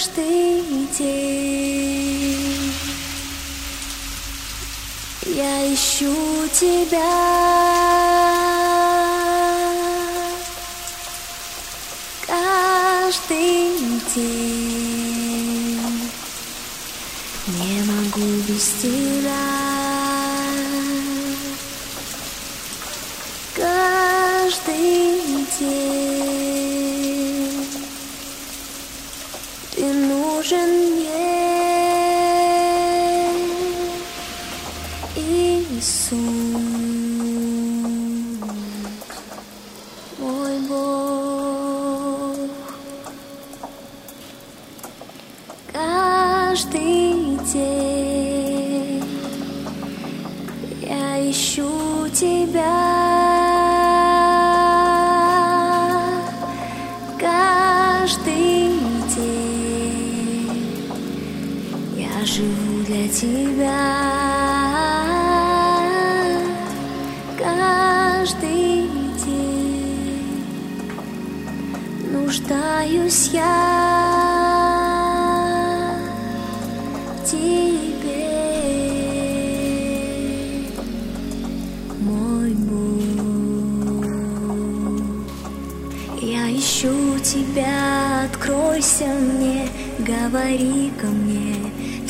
каждый день я ищу тебя. Каждый день не могу без тебя. Нужен мне, Иисус, мой Бог. Каждый день я ищу тебя. Тебя. Каждый день нуждаюсь я тебе, мой Бог. Я ищу тебя, откройся мне, говори ко мне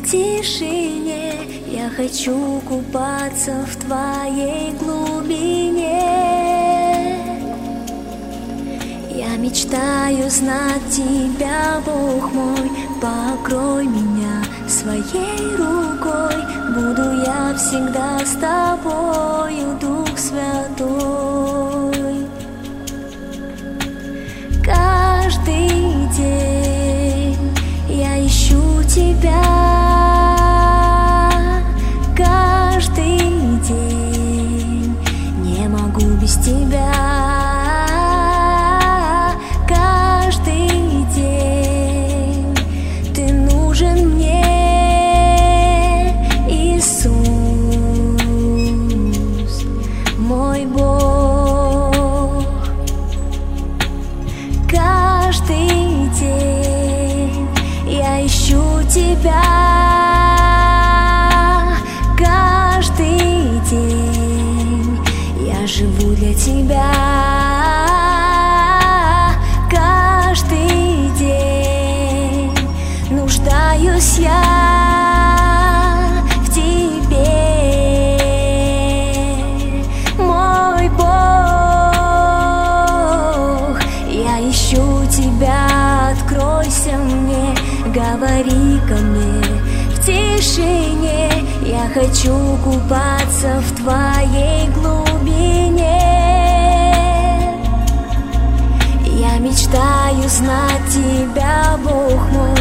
в тишине. Я хочу купаться в твоей глубине. Я мечтаю знать тебя, Бог мой, покрой меня своей рукой. Буду я всегда с тобою, Дух Святой. Тебя. Каждый день я живу для тебя. Хочу купаться в твоей глубине. Я мечтаю знать тебя, Бог мой,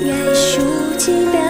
я ищу тебя каждый